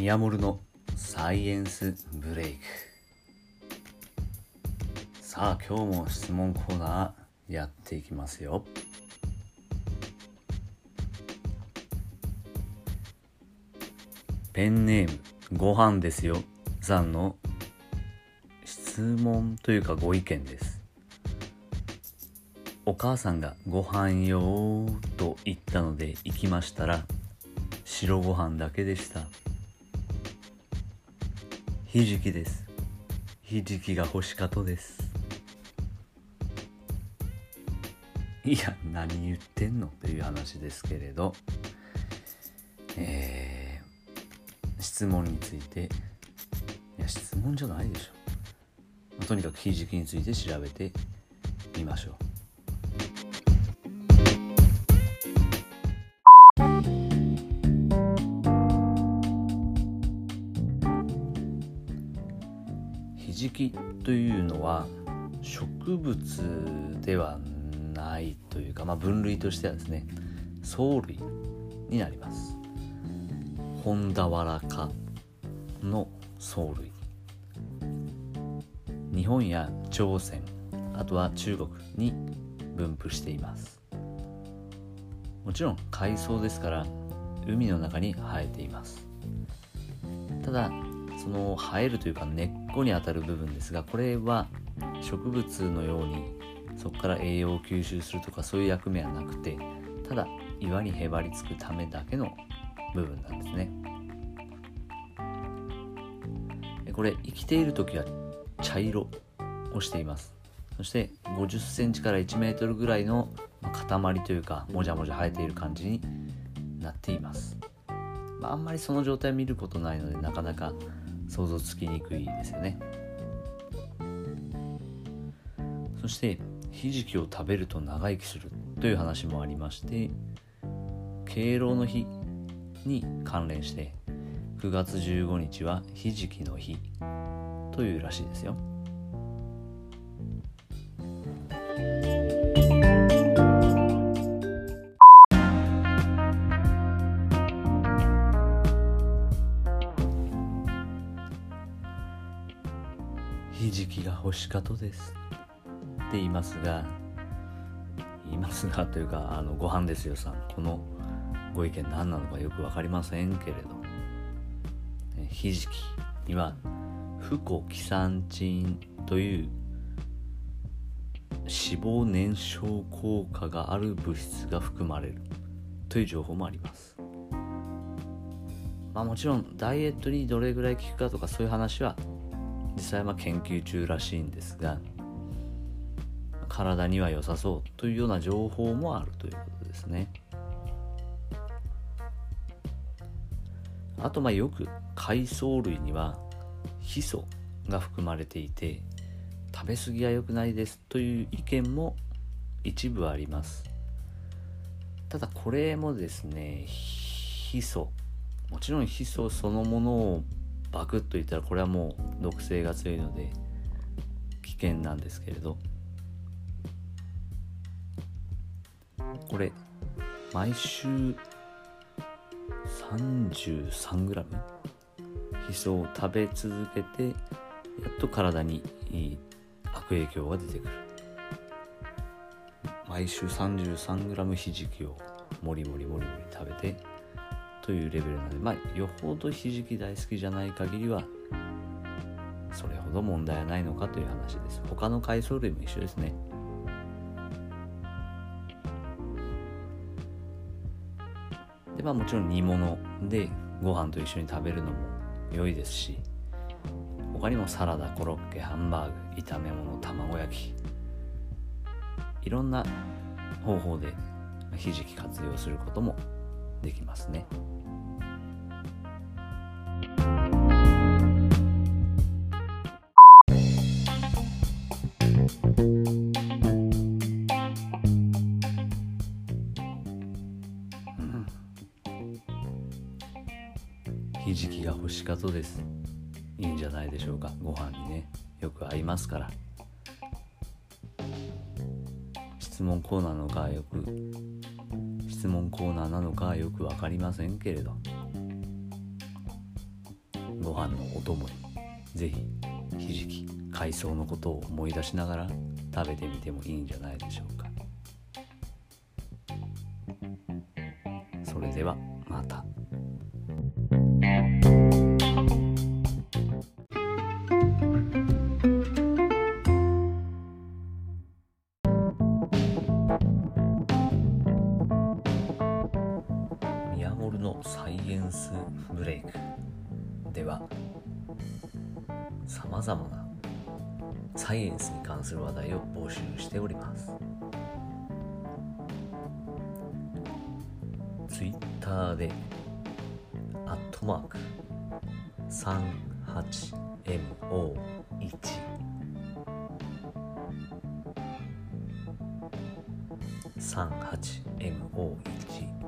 宮森のサイエンスブレイク。さあ今日も質問コーナーやっていきますよ。ペンネームご飯ですよ。さんの質問というかご意見です。お母さんがご飯よと言ったので行きましたら白ご飯だけでした。ひじきです。ひじきが欲しかとです。いや何言ってんのという話ですけれど。えー、質問について。いや質問じゃないでしょ。とにかくひじきについて調べてみましょう。ひじきというのは植物ではないというか、まあ、分類としてはですね藻類になります。本田原科の藻類。日本や朝鮮あとは中国に分布しています。もちろん海藻ですから海の中に生えています。ただその生えるというか根っこにあたる部分ですがこれは植物のようにそこから栄養を吸収するとかそういう役目はなくてただ岩にへばりつくためだけの部分なんですね。これ生きている時は茶色をしています。そして50センチから1メートルぐらいの塊というかもじゃもじゃ生えている感じになっています、まあ、あんまりその状態見ることないのでなかなか想像つきにくいですよね。そしてひじきを食べると長生きするという話もありまして敬老の日に関連して9月15日はひじきの日というらしいですよ。ひじきが欲しかとです。って言いますが言いますがというかあのご飯ですよさん。このご意見何なのかよく分かりませんけれど。ひじきには不コキサンチンという脂肪燃焼効果がある物質が含まれるという情報もあります。まあもちろんダイエットにどれぐらい効くかとかそういう話は実際は研究中らしいんですが体には良さそうというような情報もあるということですね。あとまあよく海藻類にはヒ素が含まれていて食べ過ぎは良くないですという意見も一部あります。ただこれもですねヒ素もちろんヒ素そのものをバクッと言ったらこれはもう毒性が強いので危険なんですけれど。これ毎週 33g ヒ素を食べ続けてやっと体に悪影響が出てくる。毎週 33g ひじきをもりもりもりもり食べてというレベルなのでまあよほどひじき大好きじゃない限りはそれほど問題はないのかという話です他の海藻類も一緒ですねでまあもちろん煮物でご飯と一緒に食べるのも良いですし他にもサラダコロッケハンバーグ炒め物卵焼きいろんな方法でひじき活用することもできますね。が欲しかとです。いいんじゃないでしょうか。ご飯にねよく合いますから。質問コーナーのかよく質問コーナーなのかよく分かりませんけれど。ご飯のお供にぜひひじき海藻のことを思い出しながら食べてみてもいいんじゃないでしょうか。それではまた。ンスブレイク。ではさまざまなサイエンスに関する話題を募集しております。ツイッターでアットマーク 38MO1 38MO1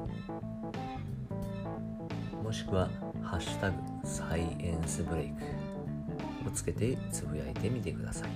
もしくは「ハッシュタグサイエンスブレイク」をつけてつぶやいてみてください。